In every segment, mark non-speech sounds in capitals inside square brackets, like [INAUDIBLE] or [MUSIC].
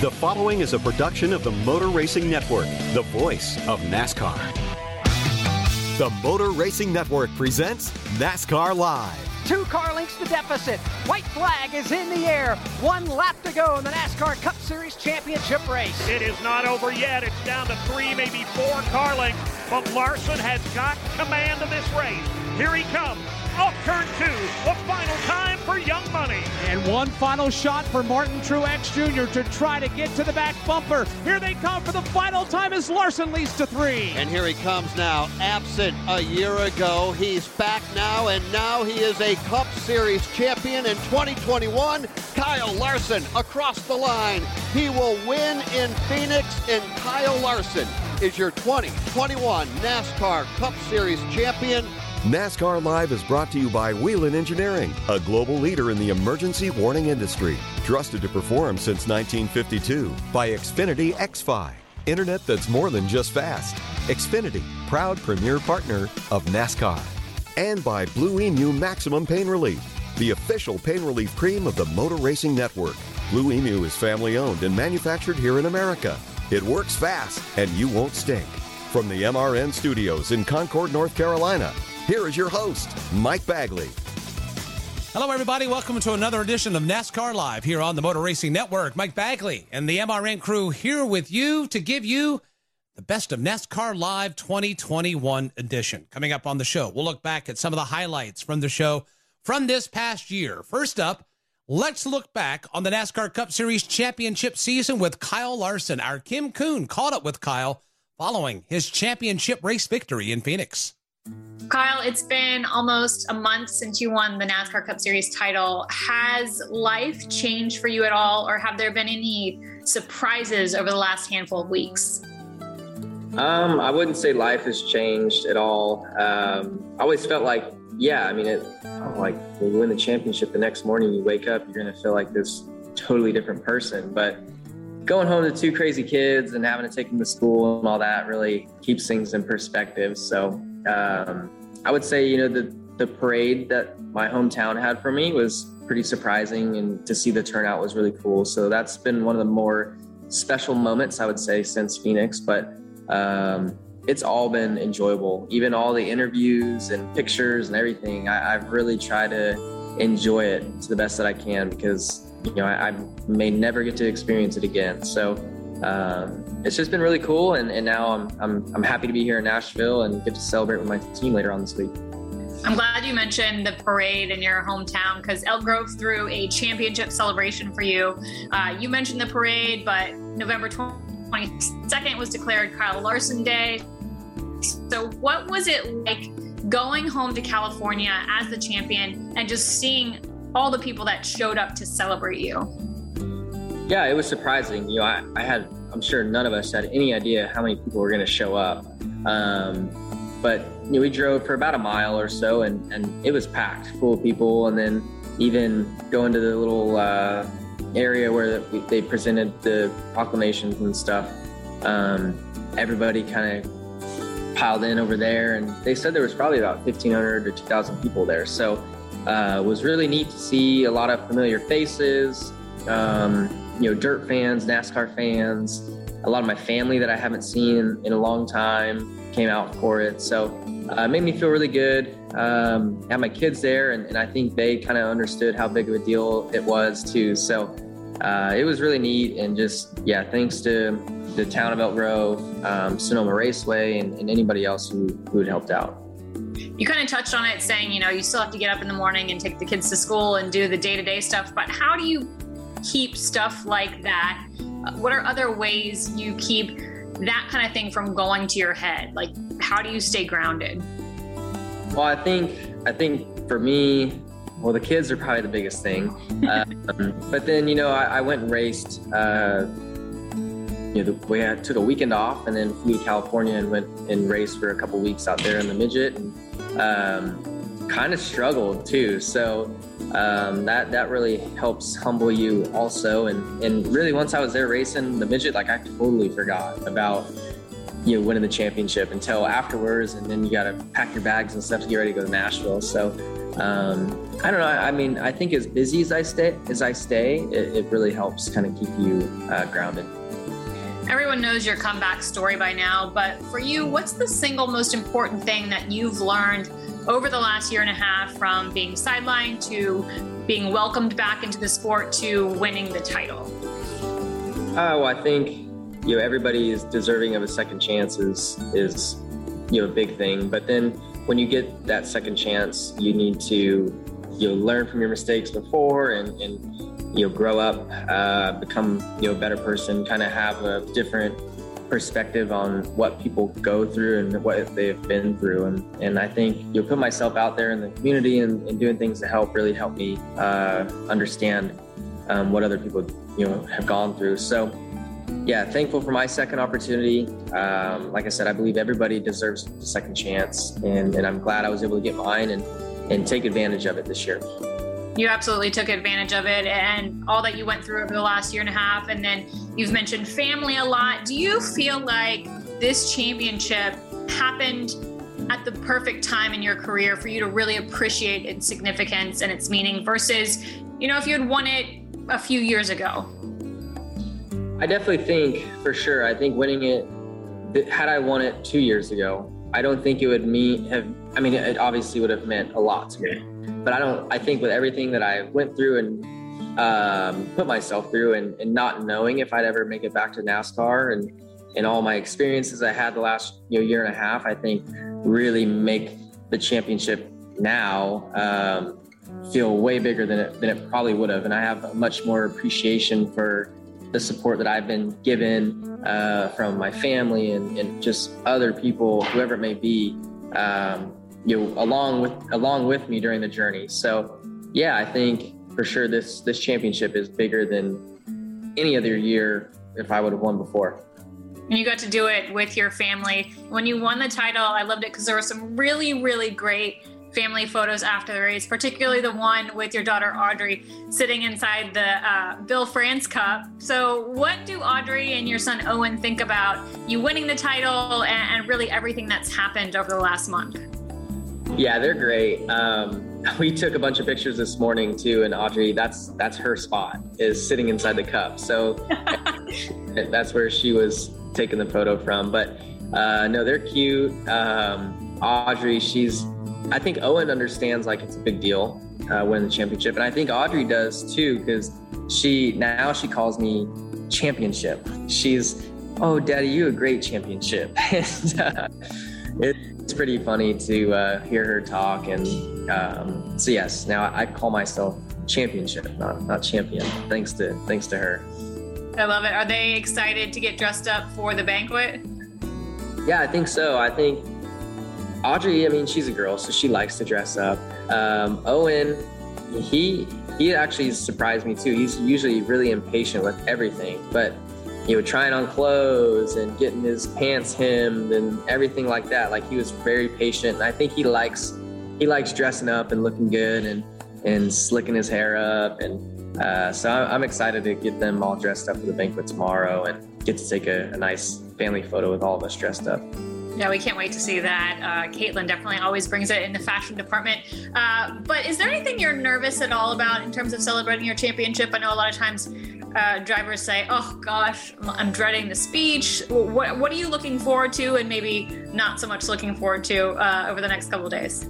The following is a production of the Motor Racing Network, the voice of NASCAR. The Motor Racing Network presents NASCAR Live. Two car links the deficit. White flag is in the air. One lap to go in the NASCAR Cup Series Championship race. It is not over yet. It's down to three, maybe four car lengths. But Larson has got command of this race. Here he comes off turn two. The final time for Young Money. And one final shot for Martin Truex Jr. to try to get to the back bumper. Here they come for the final time as Larson leads to three. And here he comes now, absent a year ago. He's back now, and now he is a Cup Series champion in 2021. Kyle Larson across the line. He will win in Phoenix, and Kyle Larson is your 2021 NASCAR Cup Series champion. NASCAR Live is brought to you by Whelen Engineering, a global leader in the emergency warning industry. Trusted to perform since 1952 by Xfinity XFi. Internet that's more than just fast. Xfinity, proud premier partner of NASCAR. And by Blue Emu Maximum Pain Relief, the official pain relief cream of the Motor Racing Network. Blue Emu is family owned and manufactured here in America. It works fast and you won't stink. From the MRN studios in Concord, North Carolina, here is your host, Mike Bagley. Hello, everybody. Welcome to another edition of NASCAR Live here on the Motor Racing Network. Mike Bagley and the MRN crew here with you to give you the best of NASCAR Live 2021 edition. Coming up on the show, we'll look back at some of the highlights from the show from this past year. First up, let's look back on the NASCAR Cup Series championship season with Kyle Larson. Our Kim Coon caught up with Kyle following his championship race victory in Phoenix. Kyle, it's been almost a month since you won the NASCAR Cup Series title. Has life changed for you at all, or have there been any surprises over the last handful of weeks? Um, I wouldn't say life has changed at all. Um, I always felt like, yeah, I mean, it, like when you win the championship, the next morning you wake up, you're going to feel like this totally different person. But going home to two crazy kids and having to take them to school and all that really keeps things in perspective. So um, I would say, you know, the the parade that my hometown had for me was pretty surprising, and to see the turnout was really cool. So that's been one of the more special moments I would say since Phoenix, but. Um, it's all been enjoyable. Even all the interviews and pictures and everything, I, have really tried to enjoy it to the best that I can because you know I, I may never get to experience it again. So um, it's just been really cool. And, and now I'm, I'm, I'm happy to be here in Nashville and get to celebrate with my team later on this week. I'm glad you mentioned the parade in your hometown because Elk Grove threw a championship celebration for you. Uh, you mentioned the parade, but November 22nd was declared Kyle Larson Day. So, what was it like going home to California as the champion and just seeing all the people that showed up to celebrate you? Yeah, it was surprising. You know, I, I had I'm sure none of us had any idea how many people were going to show up. Um, but you know, we drove for about a mile or so, and, and it was packed full of people. And then even going to the little uh, area where they presented the proclamations and stuff, um, everybody kind of piled in over there, and they said there was probably about 1,500 or 2,000 people there. So uh, it was really neat to see a lot of familiar faces. Um, you know, dirt fans, NASCAR fans, a lot of my family that I haven't seen in a long time came out for it. So uh, it made me feel really good. Um, had my kids there, and, and I think they kind of understood how big of a deal it was too. So uh, it was really neat. And just, yeah, thanks to the town of Elk Grove, um, Sonoma Raceway, and, and anybody else who, who had helped out. You kind of touched on it saying, you know, you still have to get up in the morning and take the kids to school and do the day to day stuff, but how do you keep stuff like that? What are other ways you keep that kind of thing from going to your head? Like, how do you stay grounded? Well, I think, I think for me, well, the kids are probably the biggest thing. [LAUGHS] Um, but then, you know, I, I went and raced. Uh, you know, we had, took a weekend off and then flew to California and went and raced for a couple weeks out there in the midget, and um, kind of struggled too. So um, that that really helps humble you also. And and really, once I was there racing the midget, like I totally forgot about you know winning the championship until afterwards, and then you got to pack your bags and stuff to get ready to go to Nashville. So um, I don't know. I mean, I think as busy as I stay, as I stay, it, it really helps kind of keep you uh, grounded. Everyone knows your comeback story by now, but for you, what's the single most important thing that you've learned over the last year and a half from being sidelined to being welcomed back into the sport to winning the title? Oh, I think you know everybody is deserving of a second chance is is you know a big thing, but then when you get that second chance, you need to you know learn from your mistakes before and, and you know grow up, uh, become you know a better person, kind of have a different perspective on what people go through and what they've been through. And, and I think you know, put myself out there in the community and, and doing things to help really help me uh, understand um, what other people you know have gone through. So yeah, thankful for my second opportunity. Um, like I said, I believe everybody deserves a second chance, and, and I'm glad I was able to get mine and, and take advantage of it this year. You absolutely took advantage of it and all that you went through over the last year and a half. And then you've mentioned family a lot. Do you feel like this championship happened at the perfect time in your career for you to really appreciate its significance and its meaning versus, you know, if you had won it a few years ago? I definitely think for sure. I think winning it, had I won it two years ago, I don't think it would mean have. I mean, it obviously would have meant a lot to me, but I don't. I think with everything that I went through and um, put myself through, and, and not knowing if I'd ever make it back to NASCAR, and and all my experiences I had the last you know year and a half, I think really make the championship now um, feel way bigger than it than it probably would have, and I have a much more appreciation for the support that I've been given uh, from my family and, and, just other people, whoever it may be, um, you know, along with along with me during the journey. So, yeah, I think for sure this this championship is bigger than any other year if I would have won before. And you got to do it with your family. When you won the title, I loved it because there were some really, really great family photos after the race, particularly the one with your daughter Audrey sitting inside the uh, Bill France Cup. So, what do Audrey and your son Owen think about you winning the title and, and really everything that's happened over the last month? Yeah, they're great. Um, [LAUGHS] we took a bunch of pictures this morning too, and Audrey, that's that's her spot is sitting inside the cup. So [LAUGHS] that's where she was taking the photo from. But uh, no, they're cute. Um, Audrey, she's I think Owen understands like it's a big deal uh, winning the championship, and I think Audrey does too because she now she calls me championship. She's oh, Daddy, you a great championship. [LAUGHS] and, uh, it's pretty funny to uh, hear her talk, and um, so yes, now I call myself championship, not not champion. Thanks to thanks to her. I love it. Are they excited to get dressed up for the banquet? Yeah, I think so. I think Audrey, I mean, she's a girl, so she likes to dress up. Um, Owen, he he actually surprised me too. He's usually really impatient with everything, but you know, trying on clothes and getting his pants hemmed and everything like that. Like he was very patient, and I think he likes he likes dressing up and looking good and and slicking his hair up. And uh, so I'm excited to get them all dressed up for the banquet tomorrow and get to take a, a nice family photo with all of us dressed up. Yeah, we can't wait to see that. Uh, Caitlin definitely always brings it in the fashion department. Uh, but is there anything you're nervous at all about in terms of celebrating your championship? I know a lot of times uh, drivers say, "Oh gosh, I'm dreading the speech." What What are you looking forward to, and maybe not so much looking forward to uh, over the next couple days?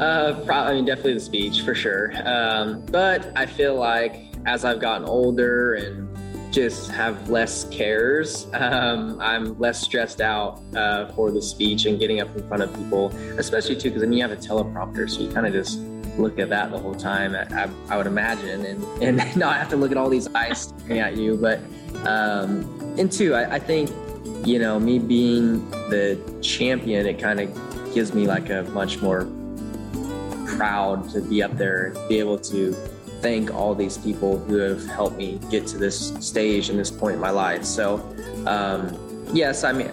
Uh, probably, I mean, definitely the speech for sure. Um, but I feel like as I've gotten older and just have less cares. Um, I'm less stressed out uh, for the speech and getting up in front of people, especially too, because I mean, you have a teleprompter, so you kind of just look at that the whole time, I, I, would imagine, and, and [LAUGHS] not have to look at all these eyes staring at you. But, um, and two, I, I think, you know, me being the champion, it kind of gives me like a much more proud to be up there and be able to thank all these people who have helped me get to this stage and this point in my life. So, um, yes, I mean,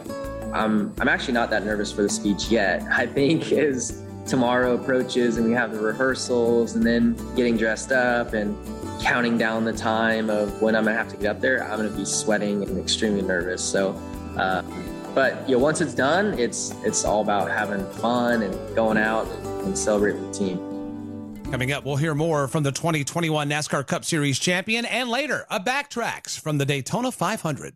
I'm I'm actually not that nervous for the speech yet. [LAUGHS] I think as tomorrow approaches and we have the rehearsals and then getting dressed up and counting down the time of when I'm gonna have to get up there, I'm gonna be sweating and extremely nervous. So, uh, but you know, once it's done, it's it's all about having fun and going out and celebrating with the team. Coming up, we'll hear more from the 2021 NASCAR Cup Series champion and later a backtracks from the Daytona 500.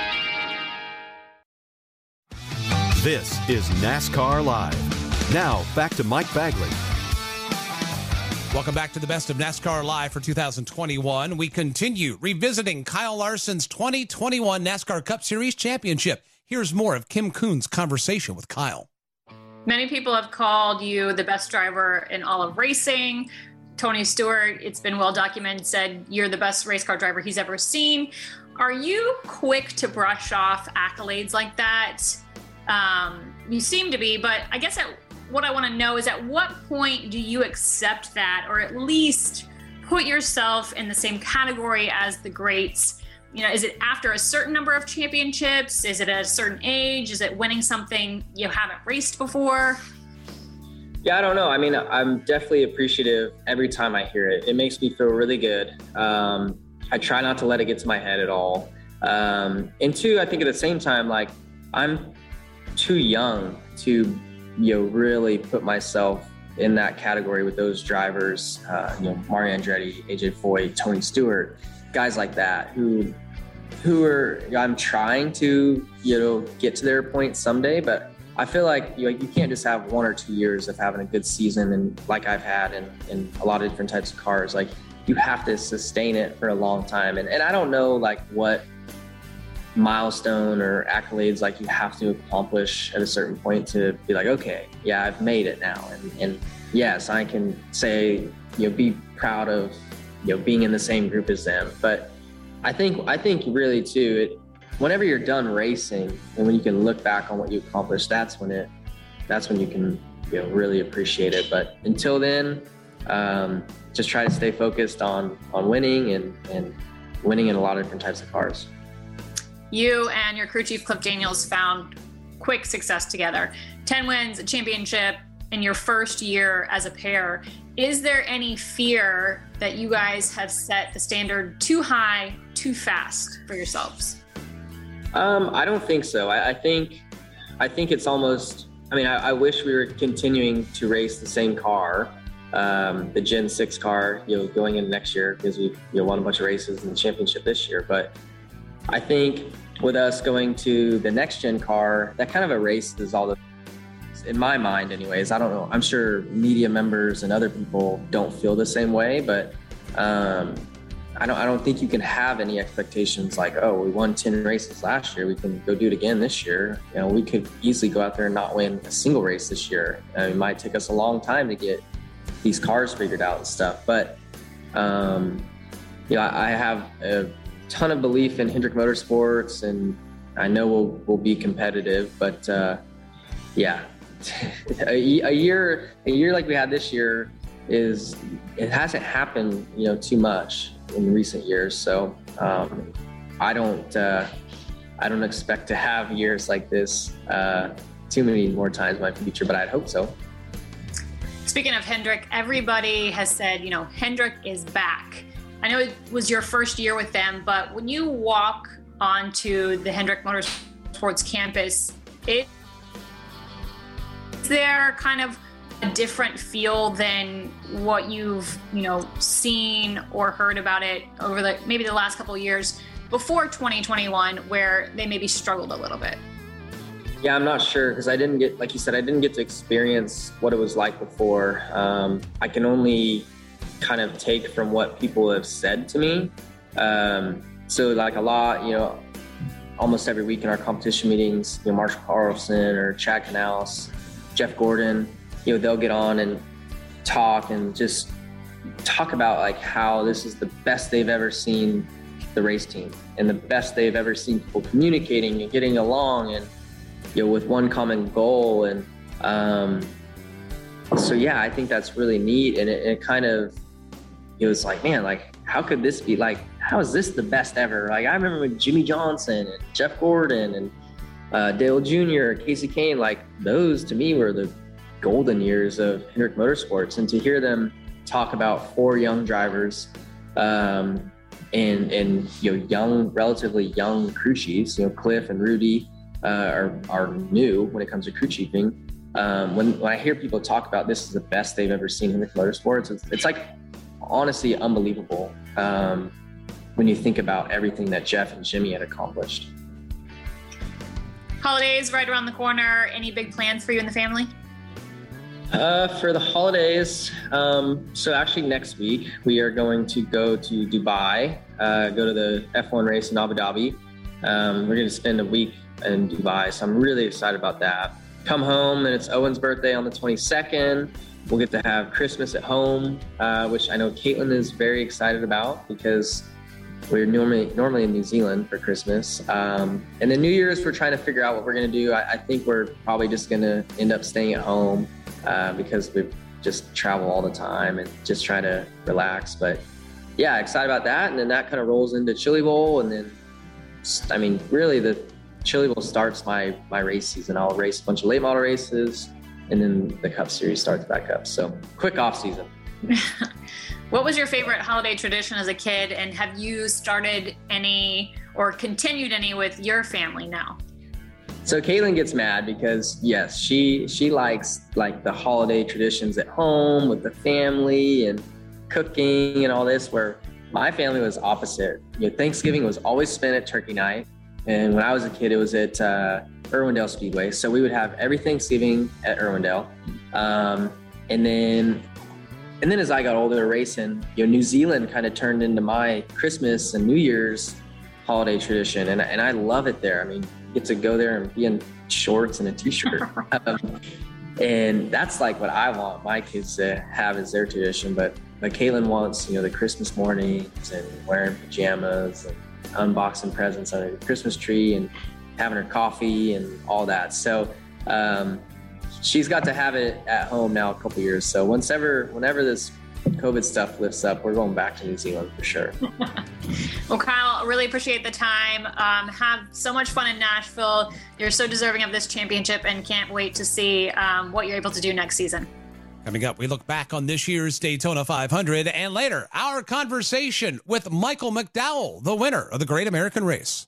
This is NASCAR Live. Now, back to Mike Bagley. Welcome back to the best of NASCAR Live for 2021. We continue revisiting Kyle Larson's 2021 NASCAR Cup Series Championship. Here's more of Kim Coon's conversation with Kyle. Many people have called you the best driver in all of racing. Tony Stewart, it's been well documented, said you're the best race car driver he's ever seen. Are you quick to brush off accolades like that? Um, you seem to be, but I guess at, what I want to know is at what point do you accept that or at least put yourself in the same category as the greats? you know, is it after a certain number of championships? Is it at a certain age? Is it winning something you haven't raced before? Yeah, I don't know. I mean, I'm definitely appreciative every time I hear it. It makes me feel really good. Um, I try not to let it get to my head at all. Um, and two, I think at the same time, like I'm too young to, you know, really put myself in that category with those drivers. Uh, you know, Mario Andretti, AJ Foyt, Tony Stewart guys like that who who are I'm trying to you know get to their point someday, but I feel like you, you can't just have one or two years of having a good season and like I've had in, in a lot of different types of cars. Like you have to sustain it for a long time. And, and I don't know like what milestone or accolades like you have to accomplish at a certain point to be like, okay, yeah, I've made it now. And, and yes, I can say, you know, be proud of you know being in the same group as them. But I think I think really too, it whenever you're done racing and when you can look back on what you accomplished, that's when it that's when you can you know really appreciate it. But until then, um, just try to stay focused on on winning and and winning in a lot of different types of cars. You and your crew chief Cliff Daniels found quick success together. 10 wins, a championship in your first year as a pair. Is there any fear that you guys have set the standard too high, too fast for yourselves? Um, I don't think so. I, I, think, I think it's almost. I mean, I, I, wish we were continuing to race the same car, um, the Gen Six car, you know, going into next year because we you know won a bunch of races in the championship this year. But I think with us going to the next gen car, that kind of erases all the in my mind anyways i don't know i'm sure media members and other people don't feel the same way but um, I don't, I don't think you can have any expectations like, oh, we won 10 races last year. We can go do it again this year. You know, we could easily go out there and not win a single race this year. Uh, it might take us a long time to get these cars figured out and stuff. But, um, you know, I have a ton of belief in Hendrick Motorsports and I know we'll, we'll be competitive, but, uh, yeah, [LAUGHS] a, a year a year like we had this year is it hasn't happened you know too much in recent years. So um, i don't uh, i don't expect to have years like this uh, too many more times in my future but i'd hope so. Speaking of hendrick everybody has said you know hendrick is back I know it was your first year with them, but when you walk onto the Hendrick Motorsports campus, it is there kind of a different feel than what you've you know seen or heard about it over the maybe the last couple years before 2021 where they maybe struggled a little bit. Yeah i'm not sure because i didn't get like you said i didn't get to experience what it was like before. Um, i can only kind of take from what people have said to me. Um, so like a lot you know almost every week in our competition meetings you know marshall carlson or chad knaus jeff gordon you know they'll get on and talk and just talk about like how this is the best they've ever seen the race team and the best they've ever seen people communicating and getting along and you know with one common goal and um, so yeah i think that's really neat and it, it kind of it was like man like how could this be? Like how is this the best ever? Like i remember when jimmie johnson and jeff gordon and uh, dale jr Casey kahne like those to me were the golden years of Hendrick Motorsports, and to hear them talk about four young drivers um, and and you know young, relatively young crew chiefs, you know Cliff and Rudy uh, are are new when it comes to crew chiefing. Um, when when I hear people talk about this is the best they've ever seen Hendrick Motorsports, it's, it's like honestly unbelievable um, when you think about everything that Jeff and Jimmie had accomplished. Holidays right around the corner. Any big plans for you and the family? Uh, for the holidays, um, so actually next week we are going to go to Dubai, uh, go to the F1 race in Abu Dhabi. Um, we're going to spend a week in Dubai, so I'm really excited about that. Come home and it's Owen's birthday on the 22nd. We'll get to have Christmas at home, uh, which I know Caitlin is very excited about because we're normally normally in New Zealand for Christmas. Um, and then New Year's, we're trying to figure out what we're going to do. I, I think we're probably just going to end up staying at home uh, because we just travel all the time and just try to relax. But yeah, excited about that. And then that kind of rolls into Chili Bowl. And then, I mean, really the Chili Bowl starts my, my race season. I'll race a bunch of late model races and then the Cup Series starts back up. So quick off season. [LAUGHS] what was your favorite holiday tradition as a kid? And have you started any or continued any with your family now? So Caitlin gets mad because yes, she she likes like the holiday traditions at home with the family and cooking and all this. Where my family was opposite. You know, Thanksgiving was always spent at Turkey Night, and when I was a kid, it was at uh, Irwindale Speedway. So we would have every Thanksgiving at Irwindale, um, and then and then as I got older racing, you know, New Zealand kind of turned into my Christmas and New Year's holiday tradition, and and I love it there. I mean, get to go there and be in shorts and a t-shirt. [LAUGHS] um, and that's like what I want my kids to have as their tradition. But but Caitlin wants you know the Christmas mornings and wearing pajamas and unboxing presents under the Christmas tree and having her coffee and all that. So um, she's got to have it at home now a couple years. So once ever whenever this COVID stuff lifts up, we're going back to New Zealand for sure. [LAUGHS] well, Kyle, really appreciate the time. Um, have so much fun in Nashville. You're so deserving of this championship and can't wait to see um, what you're able to do next season. Coming up, we look back on this year's Daytona 500 and later, our conversation with Michael McDowell, the winner of the Great American Race.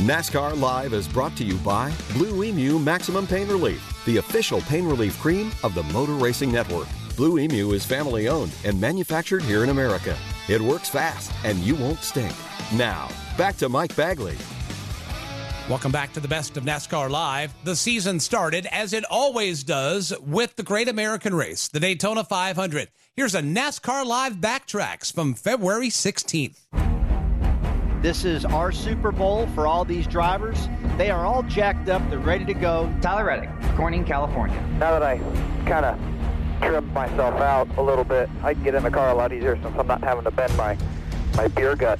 NASCAR Live is brought to you by Blue Emu Maximum Pain Relief, the official pain relief cream of the Motor Racing Network. Blue Emu is family owned and manufactured here in America. It works fast and you won't stink. Now, back to Mike Bagley. Welcome back to the best of NASCAR Live. The season started, as it always does, with the Great American Race, the Daytona 500. Here's a NASCAR Live backtracks from February 16th. This is our Super Bowl for all these drivers. They are all jacked up. They're ready to go. Tyler Reddick, Corning, California. Now that I kind of trimmed myself out a little bit, I can get in the car a lot easier since I'm not having to bend my, my beer gut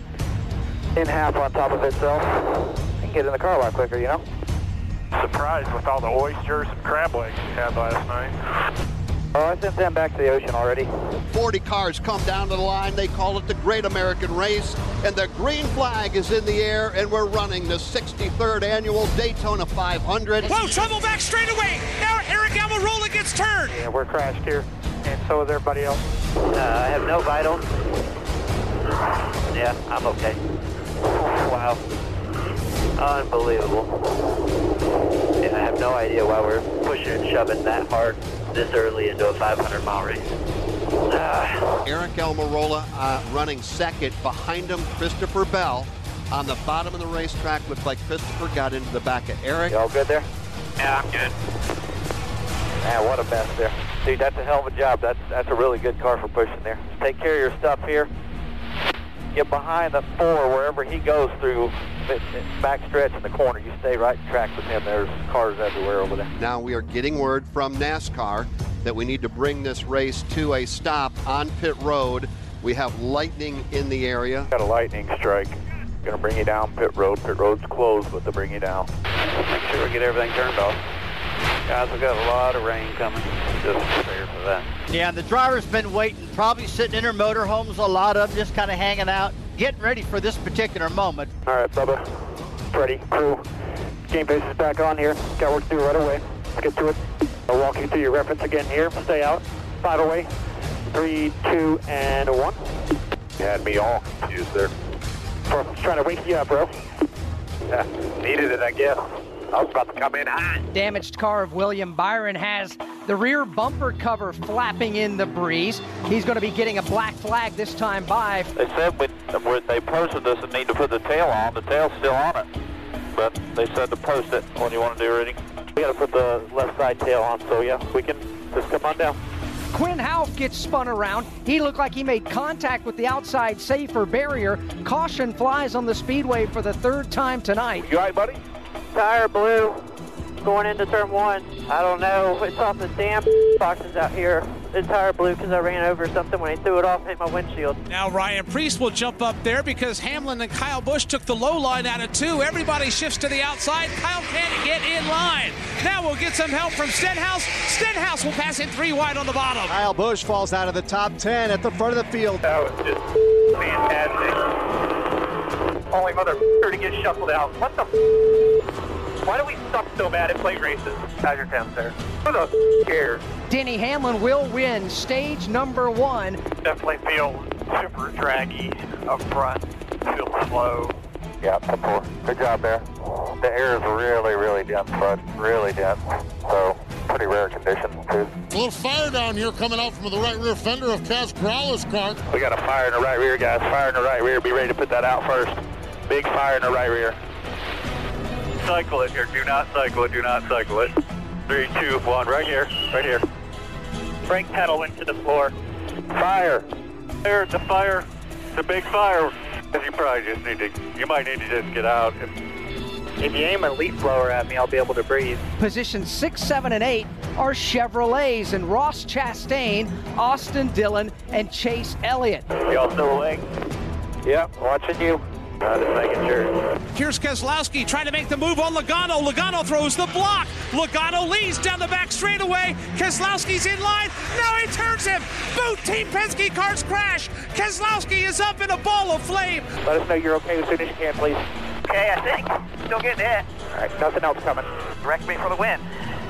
in half on top of itself. I can get in the car a lot quicker, you know? Surprised with all the oysters and crab legs you had last night. Oh, I sent them back to the ocean already. 40 cars come down to the line. They call it the Great American Race, and the green flag is in the air, and we're running the 63rd annual Daytona 500. Whoa, trouble back straight away. Now Eric Almirola gets turned. Yeah, we're crashed here, and so is everybody else. Uh, I have no vitals. Yeah, I'm okay. Wow. Unbelievable. Yeah, I have no idea why we're pushing and shoving that hard this early into a 500 mile race. Eric Almirola uh, running second. Behind him, Christopher Bell. On the bottom of the racetrack, looks like Christopher got into the back of Eric. You all good there? Yeah, I'm good. Man, what a mess there. Dude, that's a hell of a job. That's, that's a really good car for pushing there. Take care of your stuff here. Get behind the four wherever he goes through back stretch in the corner. You stay right in track with him. There's cars everywhere over there. Now we are getting word from NASCAR that we need to bring this race to a stop on pit road. We have lightning in the area. Got a lightning strike. Gonna bring you down pit road. Pit road's closed, but they'll bring you down. Make sure we get everything turned off. Guys, we got a lot of rain coming. Just prepare for that. Yeah, the driver's been waiting, probably sitting in their motorhomes, a lot of them just kind of hanging out, getting ready for this particular moment. All right, Bubba. Ready, crew. Game base is back on here. Got work to do right away. Let's get to it. I'll walk you through your reference again here. Stay out. Five away. Three, two, and one. You had me all confused there. Bro, trying to wake you up, bro. Yeah, [LAUGHS] needed it, I guess. I was about to come in hot. Damaged car of William Byron has the rear bumper cover flapping in the breeze. He's going to be getting a black flag this time by. They said we, where they posted this and need to put the tail on. The tail's still on it. But they said to post it when you want to do ready. We got to put the left side tail on, so yeah, we can just come on down. Quinn Houff gets spun around. He looked like he made contact with the outside safer barrier. Caution flies on the speedway for the third time tonight. You all right, buddy? Tire blew. Going into turn one. I don't know. It's off the damn boxes out here. The tire blew because I ran over something when he threw it off, hit my windshield. Now Ryan Preece will jump up there because Hamlin and Kyle Busch took the low line out of two. Everybody shifts to the outside. Kyle can't get in line. Now we'll get some help from Stenhouse. Stenhouse will pass in three wide on the bottom. Kyle Busch falls out of the top 10 at the front of the field. That was just fantastic. Only mother to get shuffled out. What the Why do we suck so bad at plate races? How's your temp, sir? Who the cares? Denny Hamlin will win stage number one. Definitely feel super draggy up front. Feel slow. Yeah, ten four. Good job there. The air is really, really dense, bud. Really dense. So, pretty rare conditions, too. A little fire down here coming out from the right rear fender of Kaz Grala's car. We got a fire in the right rear, guys. Fire in the right rear. Be ready to put that out first. Big fire in the right rear. Cycle it here. Do not cycle it. Do not cycle it. Three, two, one. Right here. Right here. Brake pedal went to the floor. Fire. There's the fire. It's a big fire. You probably just need to, you might need to just get out. If you aim a leaf blower at me, I'll be able to breathe. Positions six, seven, and eight are Chevrolets and Ross Chastain, Austin Dillon, and Chase Elliott. Y'all still awake? Yep, watching you. Uh, just making sure. Here's Keselowski trying to make the move on Logano. Logano throws the block. Logano leads down the back straightaway. Keselowski's in line. Now he turns him. Both Team Penske cars crash. Keselowski is up in a ball of flame. Let us know you're okay as soon as you can, please. Okay, I think. Still getting hit. All right, nothing else coming. Direct me for the win.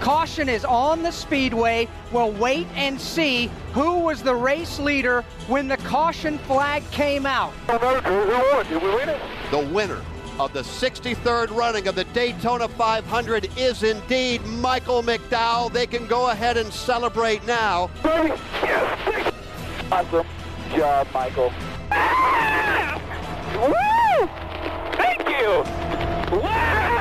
Caution is on the speedway. We'll wait and see who was the race leader when the caution flag came out. Who won? Did we win it? The winner of the 63rd running of the Daytona 500 is indeed Michael McDowell. They can go ahead and celebrate now. Awesome job, Michael. [LAUGHS] Woo! Thank you! Wow!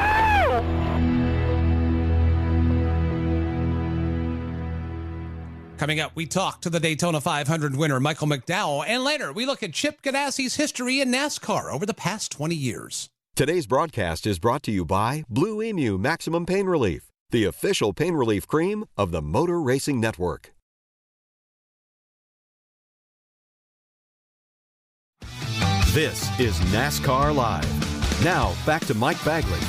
Coming up, we talk to the Daytona 500 winner, Michael McDowell, and later we look at Chip Ganassi's history in NASCAR over the past 20 years. Today's broadcast is brought to you by Blue Emu Maximum Pain Relief, the official pain relief cream of the Motor Racing Network. This is NASCAR Live. Now, back to Mike Bagley.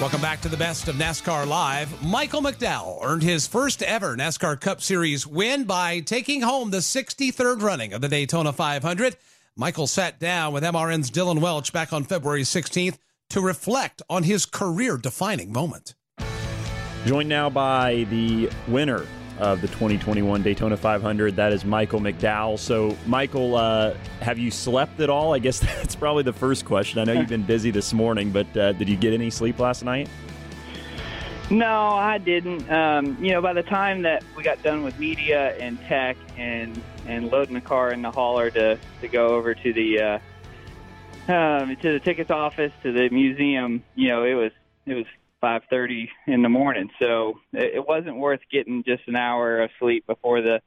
Welcome back to the best of NASCAR Live. Michael McDowell earned his first ever NASCAR Cup Series win by taking home the 63rd running of the Daytona 500. Michael sat down with MRN's Dylan Welch back on February 16th to reflect on his career defining moment. Joined now by the winner of the 2021 Daytona 500. That is Michael McDowell. So, Michael, uh, have you slept at all? I guess [LAUGHS] that's probably the first question. I know you've been busy this morning, but uh, did you get any sleep last night? No, I didn't. Um, you know, by the time that we got done with media and tech and and loading the car in the hauler to to go over to the uh, um, to the tickets office to the museum, you know, it was it was 5:30 in the morning. So it wasn't worth getting just an hour of sleep before the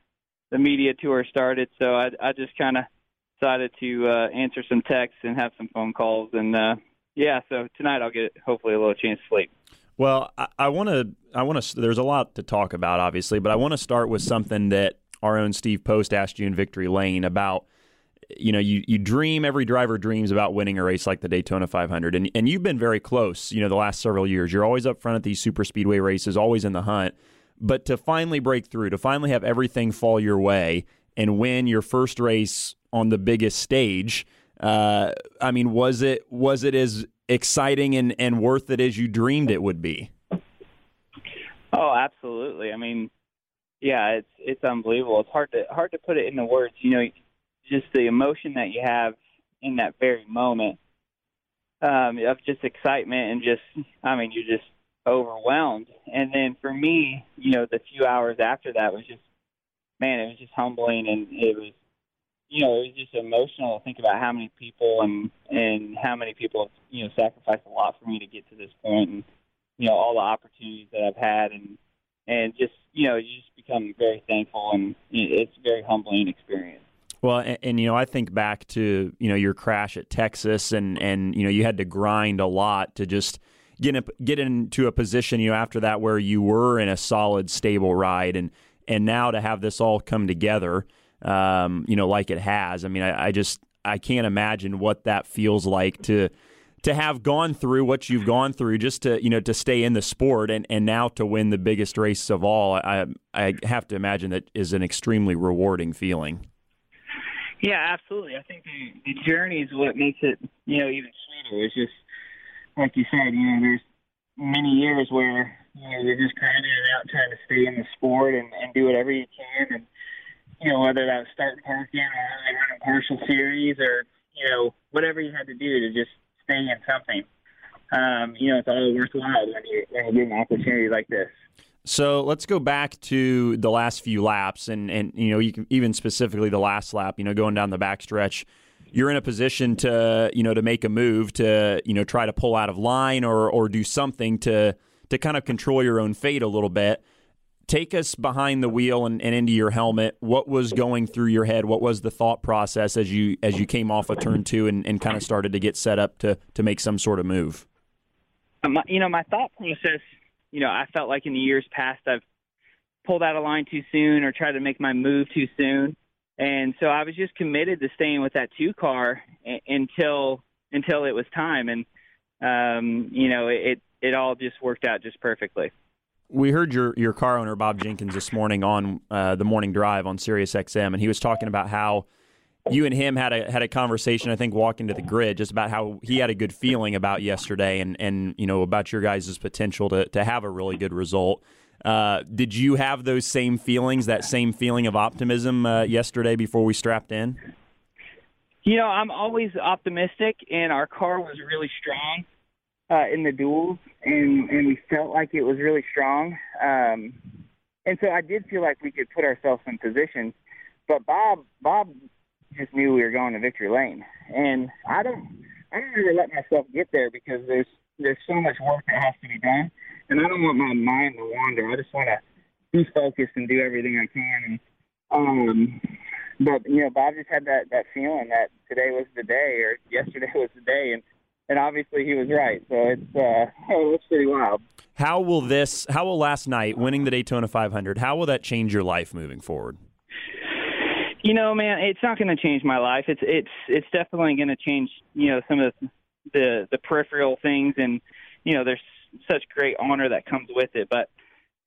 the media tour started. So I, I just kind of decided to uh, answer some texts and have some phone calls. And uh, yeah, so tonight I'll get hopefully a little chance to sleep. Well, I want to. I want to. There's a lot to talk about, obviously, but I want to start with something that our own Steve Post asked you in Victory Lane about you know, you, you dream, every driver dreams about winning a race like the Daytona 500. And, and you've been very close, you know, the last several years. You're always up front at these super speedway races, always in the hunt. But to finally break through, to finally have everything fall your way and win your first race on the biggest stage, uh, I mean, was it was it as exciting and, and worth it as you dreamed it would be? Oh, absolutely. I mean, yeah, it's it's unbelievable. It's hard to hard to put it into words. You know, just the emotion that you have in that very moment um, of just excitement and just, I mean, you're just overwhelmed. And then for me, you know, the few hours after that was just, man, it was just humbling and it was, you know, it was just emotional to think about how many people and and how many people have, you know, sacrificed a lot for me to get to this point, and you know, all the opportunities that I've had, and and just, you know, you just become very thankful, and it's a very humbling experience. Well, and, and, you know, I think back to you know your crash at Texas, and and you know you had to grind a lot to just get in, get into a position you know after that where you were in a solid, stable ride, and and now to have this all come together, um, you know, like it has. I mean, I, I just I can't imagine what that feels like to to have gone through what you've gone through just to you know to stay in the sport and, and now to win the biggest race of all I I have to imagine that is an extremely rewarding feeling. Yeah, absolutely. I think the, the journey is what makes it, you know, even sweeter. It's just like you said, you know, there's many years where you know you're just grinding it out, trying to stay in the sport and, and do whatever you can, and you know whether that was starting parking or running partial series or you know whatever you had to do to just stay in something. Um, you know, it's all worthwhile when you when you get an opportunity like this. So let's go back to the last few laps, and and you know, you can, even specifically the last lap. You know, going down the backstretch, you're in a position to you know to make a move to you know try to pull out of line or or do something to to kind of control your own fate a little bit. Take us behind the wheel and, and into your helmet. What was going through your head? What was the thought process as you as you came off of turn two and, and kind of started to get set up to to make some sort of move? You know, my thought process you know, I felt like in the years past I've pulled out a line too soon or tried to make my move too soon. And so I was just committed to staying with that two car until until it was time and um, you know, it it all just worked out just perfectly. We heard your your car owner Bob Jenkins this morning on uh, the morning drive on Sirius XM and he was talking about how you and him had a had a conversation. I think walking to the grid, just about how he had a good feeling about yesterday, and and you know about your guys' potential to to have a really good result. Uh, did you have those same feelings, that same feeling of optimism uh, yesterday before we strapped in? You know, I'm always optimistic, and our car was really strong uh, in the duels, and and we felt like it was really strong. Um, and so I did feel like we could put ourselves in position. But Bob, Bob just knew we were going to victory lane. And I don't I don't ever let myself get there because there's there's so much work that has to be done, and I don't want my mind to wander. I just want to be focused and do everything I can. And um, but you know, Bob just had that that feeling that today was the day or yesterday [LAUGHS] was the day, and and obviously he was right. So it's uh, it's pretty wild. How will this? How will last night winning the Daytona 500? How will that change your life moving forward? You know, man, it's not going to change my life. It's it's it's definitely going to change. You know, some of the, the the peripheral things, and you know, there's such great honor that comes with it. But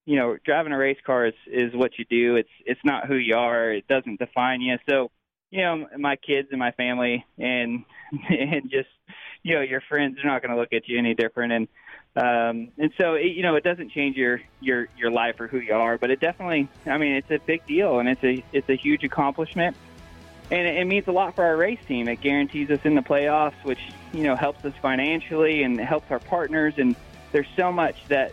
you know, driving a race car is is what you do. It's it's not who you are. It doesn't define you. So, you know, my kids and my family, and [LAUGHS] and just you know, your friends they're not going to look at you any different. And um, and so it, you know, it doesn't change your your your life or who you are, but it definitely. I mean, it's a big deal, and it's a it's a huge accomplishment. And it, it means a lot for our race team. It guarantees us in the playoffs, which you know helps us financially and helps our partners. And there's so much that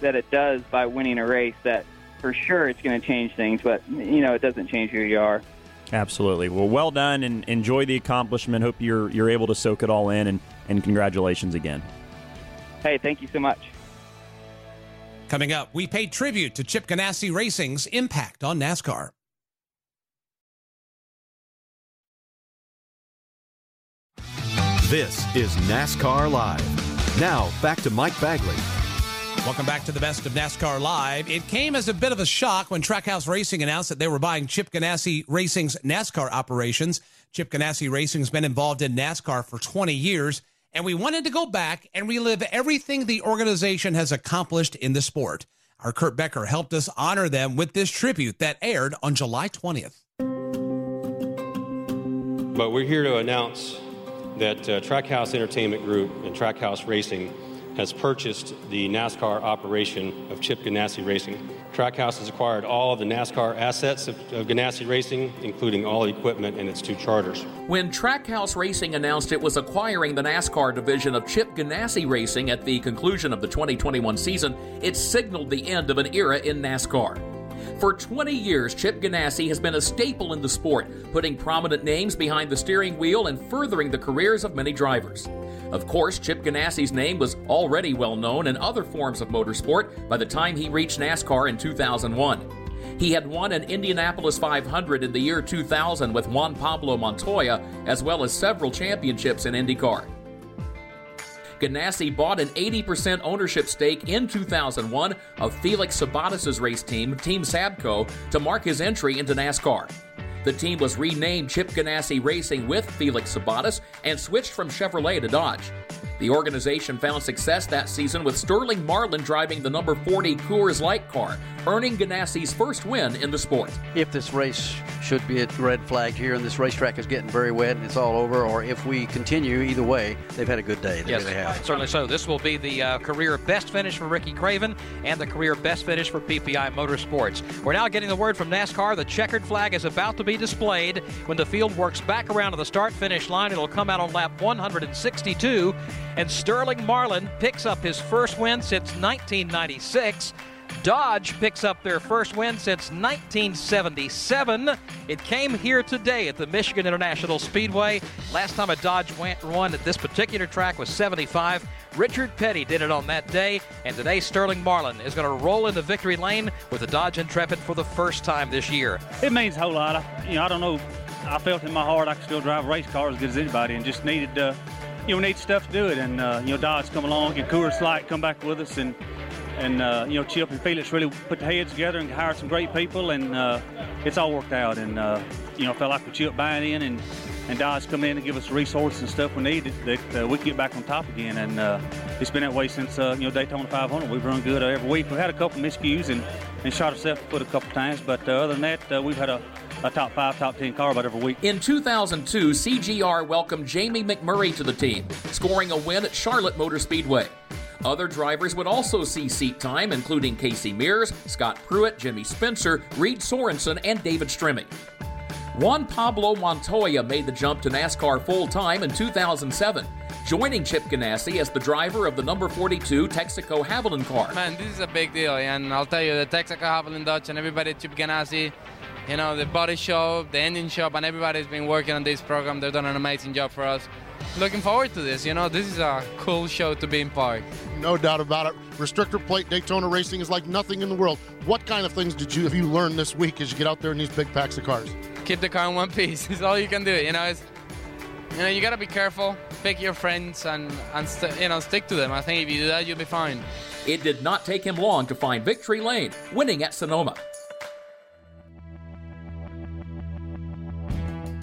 that it does by winning a race that for sure it's going to change things, but you know it doesn't change who you are. Absolutely. Well, well done, and enjoy the accomplishment. Hope you're you're able to soak it all in, and and congratulations again. Hey, thank you so much. Coming up, we pay tribute to Chip Ganassi Racing's impact on NASCAR. This is NASCAR Live. Now, back to Mike Bagley. Welcome back to the best of NASCAR Live. It came as a bit of a shock when Trackhouse Racing announced that they were buying Chip Ganassi Racing's NASCAR operations. Chip Ganassi Racing's been involved in NASCAR for 20 years, and we wanted to go back and relive everything the organization has accomplished in the sport. Our Kurt Becker helped us honor them with this tribute that aired on July 20th. But we're here to announce that uh, Trackhouse Entertainment Group and Trackhouse Racing has purchased the NASCAR operation of Chip Ganassi Racing. Trackhouse has acquired all of the NASCAR assets of, of Ganassi Racing, including all equipment and its two charters. When Trackhouse Racing announced it was acquiring the NASCAR division of Chip Ganassi Racing at the conclusion of the 2021 season, it signaled the end of an era in NASCAR. For 20 years, Chip Ganassi has been a staple in the sport, putting prominent names behind the steering wheel and furthering the careers of many drivers. Of course, Chip Ganassi's name was already well known in other forms of motorsport by the time he reached NASCAR in 2001. He had won an Indianapolis 500 in the year 2000 with Juan Pablo Montoya, as well as several championships in IndyCar. Ganassi bought an 80% ownership stake in 2001 of Felix Sabates' race team, Team Sabco, to mark his entry into NASCAR. The team was renamed Chip Ganassi Racing with Felix Sabates and switched from Chevrolet to Dodge. The organization found success that season with Sterling Marlin driving the number 40 Coors Light car, earning Ganassi's first win in the sport. If this race should be a red flag here and this racetrack is getting very wet and it's all over, or if we continue either way, they've had a good day. They yes, really have. certainly so. This will be the uh, career best finish for Ricky Craven and the career best finish for PPI Motorsports. We're now getting the word from NASCAR. The checkered flag is about to be displayed. When the field works back around to the start finish line, it'll come out on lap 162. And Sterling Marlin picks up his first win since 1996. Dodge picks up their first win since 1977. It came here today at the Michigan International Speedway. Last time a Dodge went, won at this particular track was 75. Richard Petty did it on that day, and today Sterling Marlin is going to roll into victory lane with the Dodge Intrepid for the first time this year. It means a whole lot. I, you know, I don't know. I felt in my heart I could still drive race car as good as anybody, and just needed, uh, you know, need stuff to do it. And uh, you know, Dodge come along, and Coors Light come back with us, and and uh, you know Chip and Felix really put their heads together and hired some great people, and uh, it's all worked out. And uh, you know, felt like with Chip buying in and and Dodge come in and give us resources and stuff we needed that uh, we can get back on top again. And uh, it's been that way since uh, you know Daytona 500. We've run good every week. We've had a couple miscues and and shot ourselves foot a couple times, but other than that, we've had a a top five, top ten car about every week. In 2002, CGR welcomed Jamie McMurray to the team, scoring a win at Charlotte Motor Speedway. Other drivers would also see seat time, including Casey Mears, Scott Pruett, Jimmy Spencer, Reed Sorenson, and David Stremme. Juan Pablo Montoya made the jump to NASCAR full time in 2007, joining Chip Ganassi as the driver of the number 42 Texaco Havoline car. Man, this is a big deal, and I'll tell you, the Texaco Havoline Dodge and everybody at Chip Ganassi, you know, the body shop, the engine shop, and everybody's been working on this program. They've done an amazing job for us. Looking forward to this. You know, this is a cool show to be in part. No doubt about it. Restrictor plate Daytona racing is like nothing in the world. What kind of things did you have you learned this week as you get out there in these big packs of cars? Keep the car in one [LAUGHS] piece. It's all you can do. You know, it's, you know, you gotta be careful. Pick your friends and and st- you know stick to them. I think if you do that, you'll be fine. It did not take him long to find victory lane, winning at Sonoma.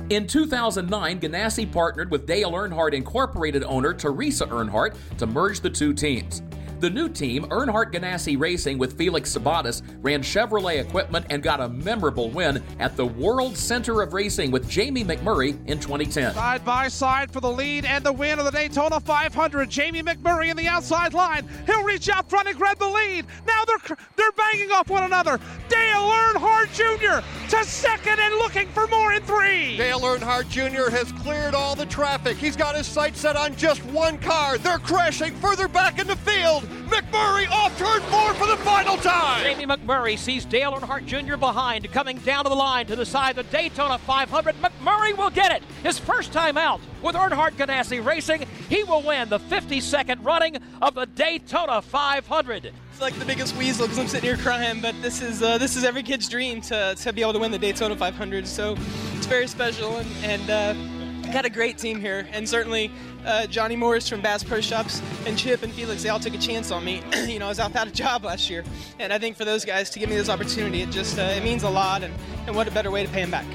In 2009, Ganassi partnered with Dale Earnhardt Incorporated owner Teresa Earnhardt to merge the two teams. The new team, Earnhardt Ganassi Racing with Felix Sabates, ran Chevrolet equipment and got a memorable win at the World Center of Racing with Jamie McMurray in 2010. Side by side for the lead and the win of the Daytona 500. Jamie McMurray in the outside line. He'll reach out front and grab the lead. Now they're they're banging off one another. Dale Earnhardt Jr. to second and looking for more in three. Dale Earnhardt Jr. has cleared all the traffic. He's got his sights set on just one car. They're crashing further back in the field. McMurray off turn four for the final time. Jamie McMurray sees Dale Earnhardt Jr. behind, coming down to the line to the side of the Daytona 500. McMurray will get it. His first time out with Earnhardt Ganassi Racing. He will win the 52nd running of the Daytona 500. Like the biggest weasel because I'm sitting here crying, but this is uh, this is every kid's dream to, to be able to win the Daytona 500. So it's very special, and, and uh, got a great team here, and certainly uh, Johnny Morris from Bass Pro Shops and Chip and Felix, they all took a chance on me. [CLEARS THROAT] you know, I was out without a job last year, and I think for those guys to give me this opportunity, it just uh, it means a lot, and, and what a better way to pay them back.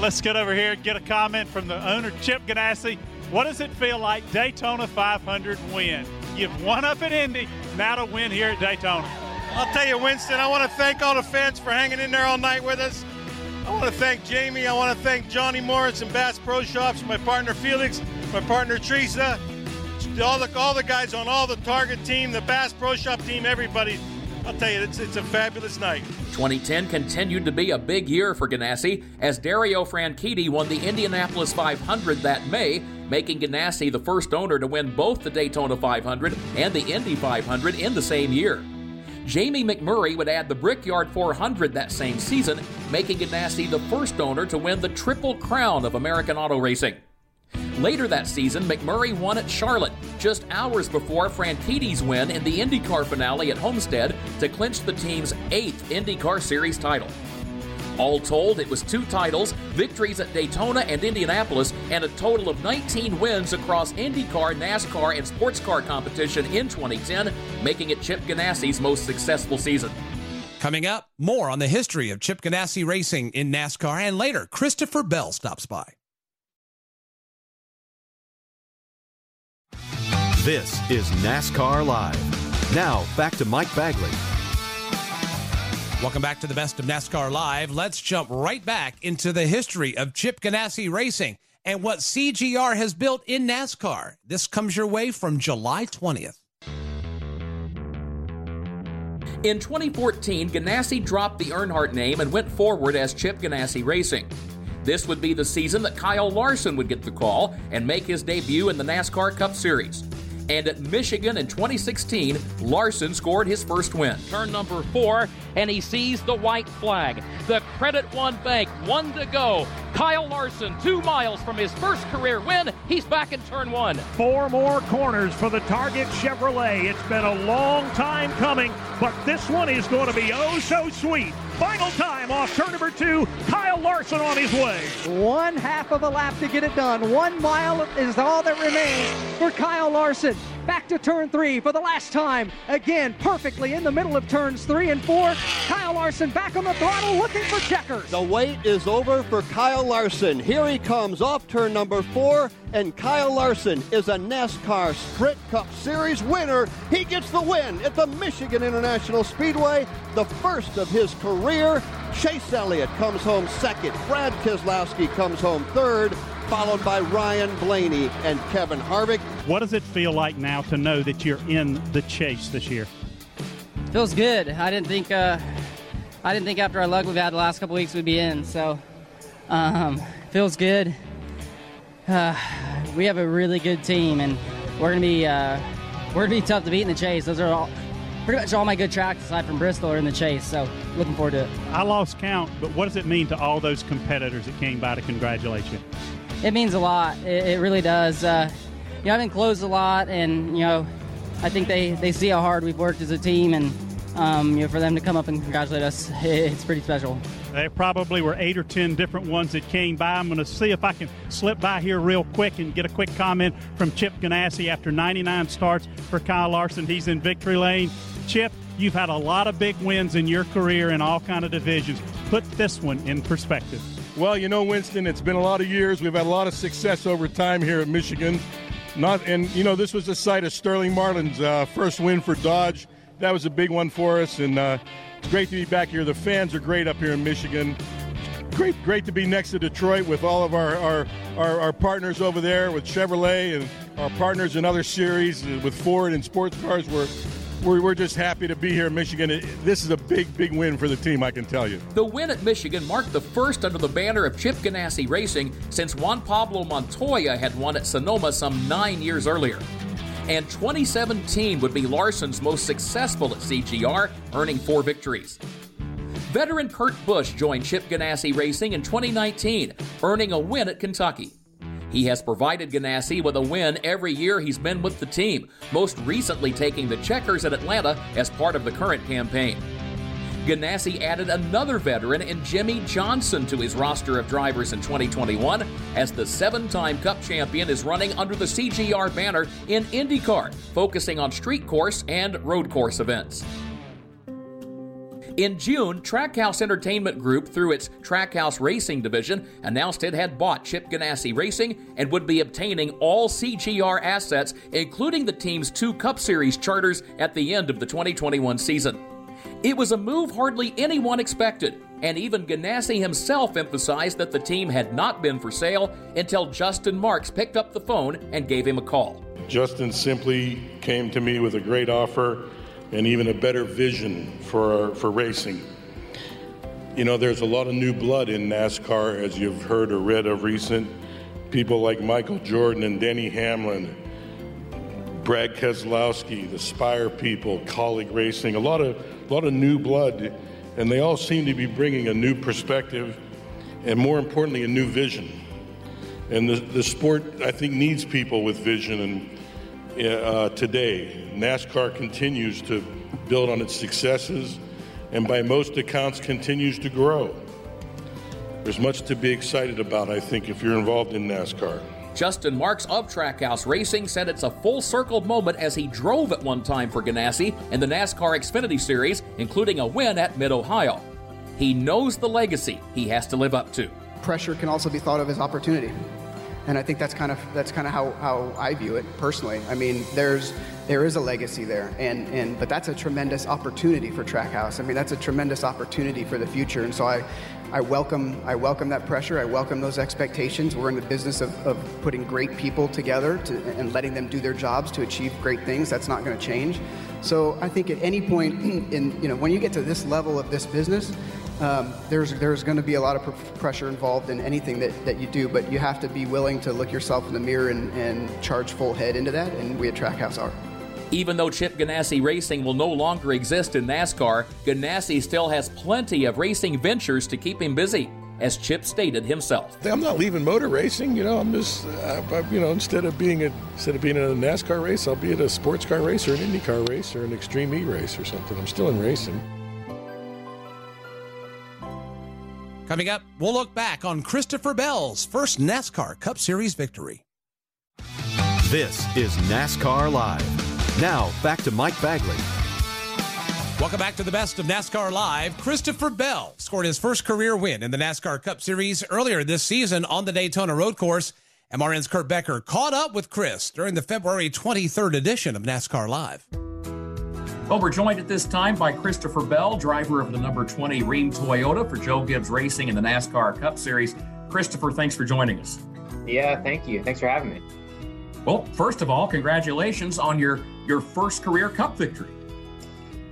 Let's get over here and get a comment from the owner, Chip Ganassi. What does it feel like Daytona 500 win? You've won up at Indy, to win here at Daytona. I'll tell you, Winston, I want to thank all the fans for hanging in there all night with us. I want to thank Jamie. I want to thank Johnny Morris and Bass Pro Shops, my partner Felix, my partner Teresa, all the, all the guys on all the Target team, the Bass Pro Shop team, everybody. I'll tell you, it's, it's a fabulous night. 2010 continued to be a big year for Ganassi as Dario Franchitti won the Indianapolis 500 that May, making Ganassi the first owner to win both the Daytona 500 and the Indy 500 in the same year. Jamie McMurray would add the Brickyard 400 that same season, making Ganassi the first owner to win the Triple Crown of American Auto Racing. Later that season, McMurray won at Charlotte, just hours before Franchitti's win in the IndyCar finale at Homestead to clinch the team's eighth IndyCar Series title. All told, it was two titles, victories at Daytona and Indianapolis, and a total of 19 wins across IndyCar, NASCAR, and sports car competition in 2010, making it Chip Ganassi's most successful season. Coming up, more on the history of Chip Ganassi racing in NASCAR, and later, Christopher Bell stops by. This is NASCAR Live. Now, back to Mike Bagley. Welcome back to the best of NASCAR Live. Let's jump right back into the history of Chip Ganassi Racing and what CGR has built in NASCAR. This comes your way from July 20th. In 2014, Ganassi dropped the Earnhardt name and went forward as Chip Ganassi Racing. This would be the season that Kyle Larson would get the call and make his debut in the NASCAR Cup Series. And at Michigan in 2016, Larson scored his first win. Turn number four, and he sees the white flag. The Credit One Bank, one to go. Kyle Larson, two miles from his first career win. He's back in turn one. Four more corners for the Target Chevrolet. It's been a long time coming, but this one is going to be oh so sweet. Final time off turn number two. Kyle Larson on his way. One half of a lap to get it done. One mile is all that remains for Kyle Larson. Back to turn three for the last time. Again, perfectly in the middle of turns three and four. Kyle Larson back on the throttle looking for checkers. The wait is over for Kyle Larson. Here he comes off turn number four, and Kyle Larson is a NASCAR Sprint Cup Series winner. He gets the win at the Michigan International Speedway, the first of his career. Chase Elliott comes home second. Brad Keselowski comes home third, followed by Ryan Blaney and Kevin Harvick. What does it feel like now to know that you're in the chase this year? Feels good. I didn't think uh, I didn't think after our luck we've had the last couple weeks we'd be in. So um, feels good. Uh, we have a really good team, and we're gonna be uh, we're gonna be tough to beat in the chase. Those are all pretty much all my good tracks aside from Bristol are in the chase. So looking forward to it. I lost count, but what does it mean to all those competitors that came by to congratulate you? It means a lot. It, it really does. Uh, you know, I've been closed a lot, and you know, I think they, they see how hard we've worked as a team, and um, you know, for them to come up and congratulate us, [LAUGHS] it's pretty special. There probably were eight or ten different ones that came by. I'm going to see if I can slip by here real quick and get a quick comment from Chip Ganassi after 99 starts for Kyle Larson. He's in victory lane. Chip, you've had a lot of big wins in your career in all kind of divisions. Put this one in perspective. Well, you know, Winston, it's been a lot of years. We've had a lot of success over time here at Michigan. Not, and you know, this was the site of Sterling Marlin's uh, first win for Dodge. That was a big one for us, and uh, it's great to be back here. The fans are great up here in Michigan. Great, great to be next to Detroit with all of our, our, our, our partners over there with Chevrolet and our partners in other series with Ford and sports cars. We're we're, we're just happy to be here in Michigan. This is a big, big win for the team, I can tell you. The win at Michigan marked the first under the banner of Chip Ganassi Racing since Juan Pablo Montoya had won at Sonoma some nine years earlier. And 2017 would be Larson's most successful at CGR, earning four victories. Veteran Kurt Busch joined Chip Ganassi Racing in 2019, earning a win at Kentucky. He has provided Ganassi with a win every year he's been with the team, most recently taking the checkers at Atlanta as part of the current campaign. Ganassi added another veteran in Jimmie Johnson to his roster of drivers in 2021 as the seven time Cup champion is running under the CGR banner in IndyCar, focusing on street course and road course events. In June, Trackhouse Entertainment Group, through its Trackhouse Racing division, announced it had bought Chip Ganassi Racing and would be obtaining all CGR assets, including the team's two Cup Series charters at the end of the 2021 season. It was a move hardly anyone expected, and even Ganassi himself emphasized that the team had not been for sale until Justin Marks picked up the phone and gave him a call. Justin simply came to me with a great offer and even a better vision for, for racing. You know, there's a lot of new blood in NASCAR, as you've heard or read of recent. People like Michael Jordan and Denny Hamlin, Brad Keselowski, the Spire people, Kaulig Racing, a lot of, a lot of new blood, and they all seem to be bringing a new perspective and, more importantly, a new vision. And the, the sport, I think, needs people with vision and uh, today. NASCAR continues to build on its successes and, by most accounts, continues to grow. There's much to be excited about, I think, if you're involved in NASCAR. Justin Marks of Trackhouse Racing said it's a full circle moment as he drove at one time for Ganassi in the NASCAR Xfinity Series, including a win at Mid Ohio. He knows the legacy he has to live up to. Pressure can also be thought of as opportunity and I think that's kind of that's kind of how, how I view it personally. I mean, there's there is a legacy there, and and but that's a tremendous opportunity for Trackhouse. I mean, that's a tremendous opportunity for the future, and so I. I welcome, I welcome that pressure. I welcome those expectations. We're in the business of, of putting great people together to, and letting them do their jobs to achieve great things. That's not going to change. So I think at any point [CLEARS THROAT] in, you know, when you get to this level of this business, um, there's there's going to be a lot of pr- pressure involved in anything that, that you do, but you have to be willing to look yourself in the mirror and, and charge full head into that, and we at Trackhouse are. Even though Chip Ganassi Racing will no longer exist in NASCAR, Ganassi still has plenty of racing ventures to keep him busy, as Chip stated himself. I'm not leaving motor racing. You know, I'm just, uh, you know, instead of being a, instead of being in a NASCAR race, I'll be at a sports car race or an IndyCar race or an Extreme E race or something. I'm still in racing. Coming up, we'll look back on Christopher Bell's first NASCAR Cup Series victory. This is NASCAR Live. Now, back to Mike Bagley. Welcome back to the best of NASCAR Live. Christopher Bell scored his first career win in the NASCAR Cup Series earlier this season on the Daytona Road Course. MRN's Kurt Becker caught up with Chris during the February 23rd edition of NASCAR Live. Well, we're joined at this time by Christopher Bell, driver of the number 20 Rheem Toyota for Joe Gibbs Racing in the NASCAR Cup Series. Christopher, thanks for joining us. Yeah, thank you. Thanks for having me. Well, first of all, congratulations on your your first career Cup victory.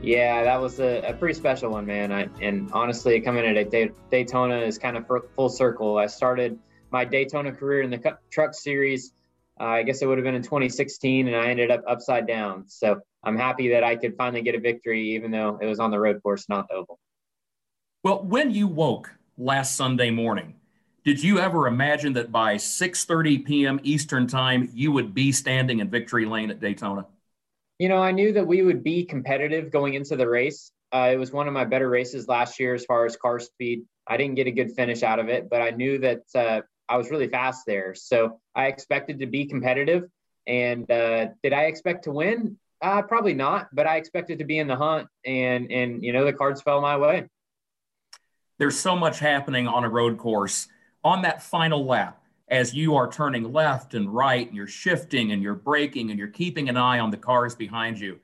Yeah, that was a, a pretty special one, man. I, and honestly, coming at Daytona is kind of full circle. I started my Daytona career in the Cup Truck Series. Uh, I guess it would have been in 2016, and I ended up upside down. So I'm happy that I could finally get a victory, even though it was on the road course, not the oval. Well, when you woke last Sunday morning, Did you ever imagine that by 6:30 p.m. Eastern Time you would be standing in victory lane at Daytona? You know, I knew that we would be competitive going into the race. Uh, it was one of my better races last year as far as car speed. I didn't get a good finish out of it, but I knew that uh, I was really fast there. So I expected to be competitive. And uh, did I expect to win? Uh, probably not, but I expected to be in the hunt, and and you know the cards fell my way. There's so much happening on a road course. On that final lap, as you are turning left and right, and you're shifting and you're braking and you're keeping an eye on the cars behind you.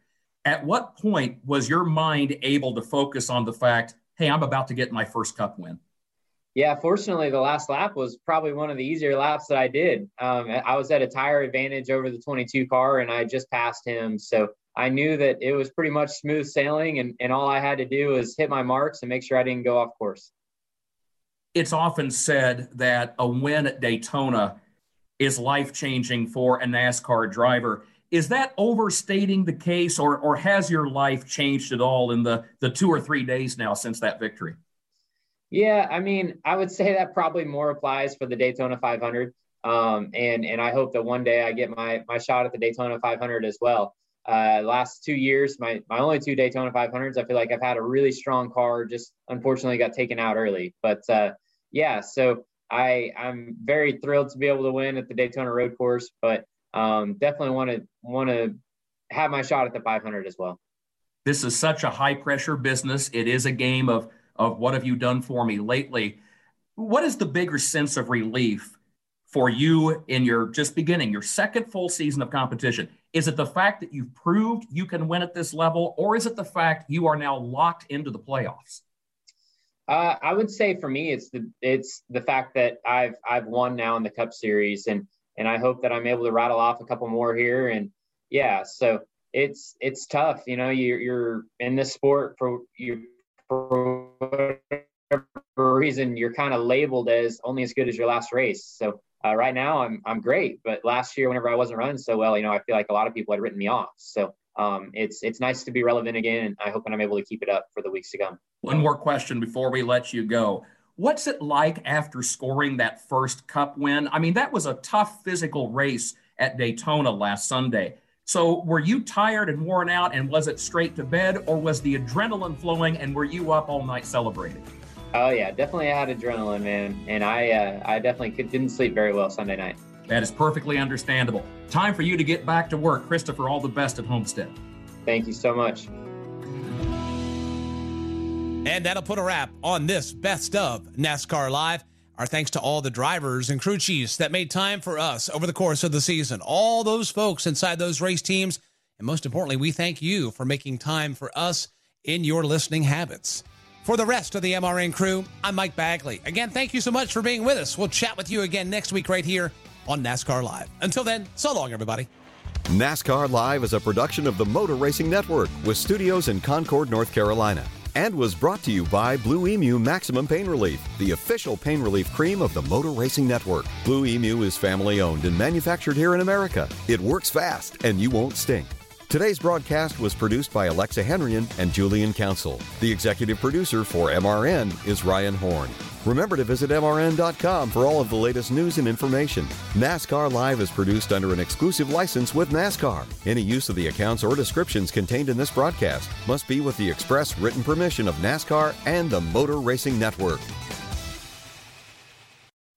At what point was your mind able to focus on the fact, hey, I'm about to get my first cup win? Yeah, fortunately, the last lap was probably one of the easier laps that I did. Um, I was at a tire advantage over the 22 car, and I just passed him. So I knew that it was pretty much smooth sailing, and, and all I had to do was hit my marks and make sure I didn't go off course. It's often said that a win at Daytona is life changing for a NASCAR driver. Is that overstating the case, or, or has your life changed at all in the, the two or three days now since that victory? Yeah, I mean, I would say that probably more applies for the Daytona 500. Um, and and I hope that one day I get my my shot at the Daytona 500 as well. Uh, last two years, my my only two Daytona 500s, I feel like I've had a really strong car. Just unfortunately got taken out early. But uh, yeah, so I I'm very thrilled to be able to win at the Daytona Road Course. But um, definitely want to want to have my shot at the 500 as well. This is such a high pressure business. It is a game of of what have you done for me lately. What is the bigger sense of relief for you in your just beginning, your second full season of competition? Is it the fact that you've proved you can win at this level, or is it the fact you are now locked into the playoffs? Uh, I would say for me, it's the it's the fact that I've I've won now in the Cup Series, and and I hope that I'm able to rattle off a couple more here. And yeah, so it's it's tough. You know, you're you're in this sport for you for whatever reason you're kind of labeled as only as good as your last race. So uh, right now I'm I'm great, but last year whenever I wasn't running so well, you know, I feel like a lot of people had written me off. So um, it's it's nice to be relevant again, and I hope I'm able to keep it up for the weeks to come. One more question before we let you go. What's it like after scoring that first Cup win? I mean, that was a tough physical race at Daytona last Sunday. So, were you tired and worn out, and was it straight to bed, or was the adrenaline flowing, and were you up all night celebrating? Oh yeah, definitely. I had adrenaline, man, and I uh, I definitely could, didn't sleep very well Sunday night. That is perfectly understandable. Time for you to get back to work, Christopher. All the best at Homestead. Thank you so much. And that'll put a wrap on this best of NASCAR Live. Our thanks to all the drivers and crew chiefs that made time for us over the course of the season. All those folks inside those race teams. And most importantly, we thank you for making time for us in your listening habits. For the rest of the MRN crew, I'm Mike Bagley. Again, thank you so much for being with us. We'll chat with you again next week right here on NASCAR Live. Until then, so long, everybody. NASCAR Live is a production of the Motor Racing Network with studios in Concord, North Carolina and was brought to you by Blue Emu Maximum Pain Relief, the official pain relief cream of the Motor Racing Network. Blue Emu is family owned and manufactured here in America. It works fast and you won't stink. Today's broadcast was produced by Alexa Henrian and Julian Council. The executive producer for MRN is Ryan Horn. Remember to visit MRN.com for all of the latest news and information. NASCAR Live is produced under an exclusive license with NASCAR. Any use of the accounts or descriptions contained in this broadcast must be with the express written permission of NASCAR and the Motor Racing Network.